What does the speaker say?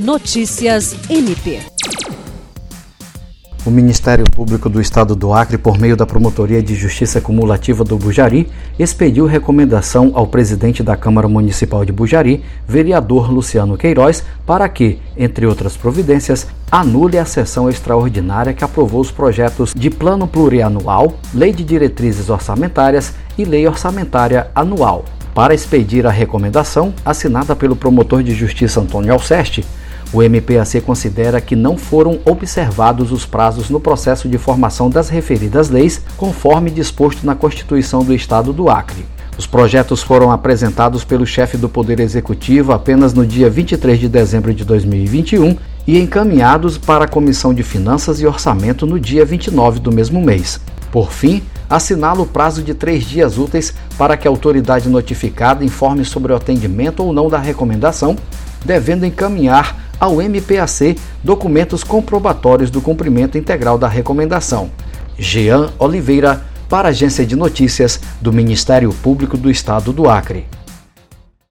Notícias MP. O Ministério Público do Estado do Acre, por meio da Promotoria de Justiça Cumulativa do Bujari, expediu recomendação ao presidente da Câmara Municipal de Bujari, vereador Luciano Queiroz, para que, entre outras providências, anule a sessão extraordinária que aprovou os projetos de Plano Plurianual, Lei de Diretrizes Orçamentárias e Lei Orçamentária Anual. Para expedir a recomendação, assinada pelo promotor de justiça Antônio Alceste, o MPAC considera que não foram observados os prazos no processo de formação das referidas leis, conforme disposto na Constituição do Estado do Acre. Os projetos foram apresentados pelo chefe do Poder Executivo apenas no dia 23 de dezembro de 2021 e encaminhados para a Comissão de Finanças e Orçamento no dia 29 do mesmo mês. Por fim, assinala o prazo de três dias úteis para que a autoridade notificada informe sobre o atendimento ou não da recomendação, devendo encaminhar ao MPAC documentos comprobatórios do cumprimento integral da recomendação. Jean Oliveira, para a Agência de Notícias do Ministério Público do Estado do Acre.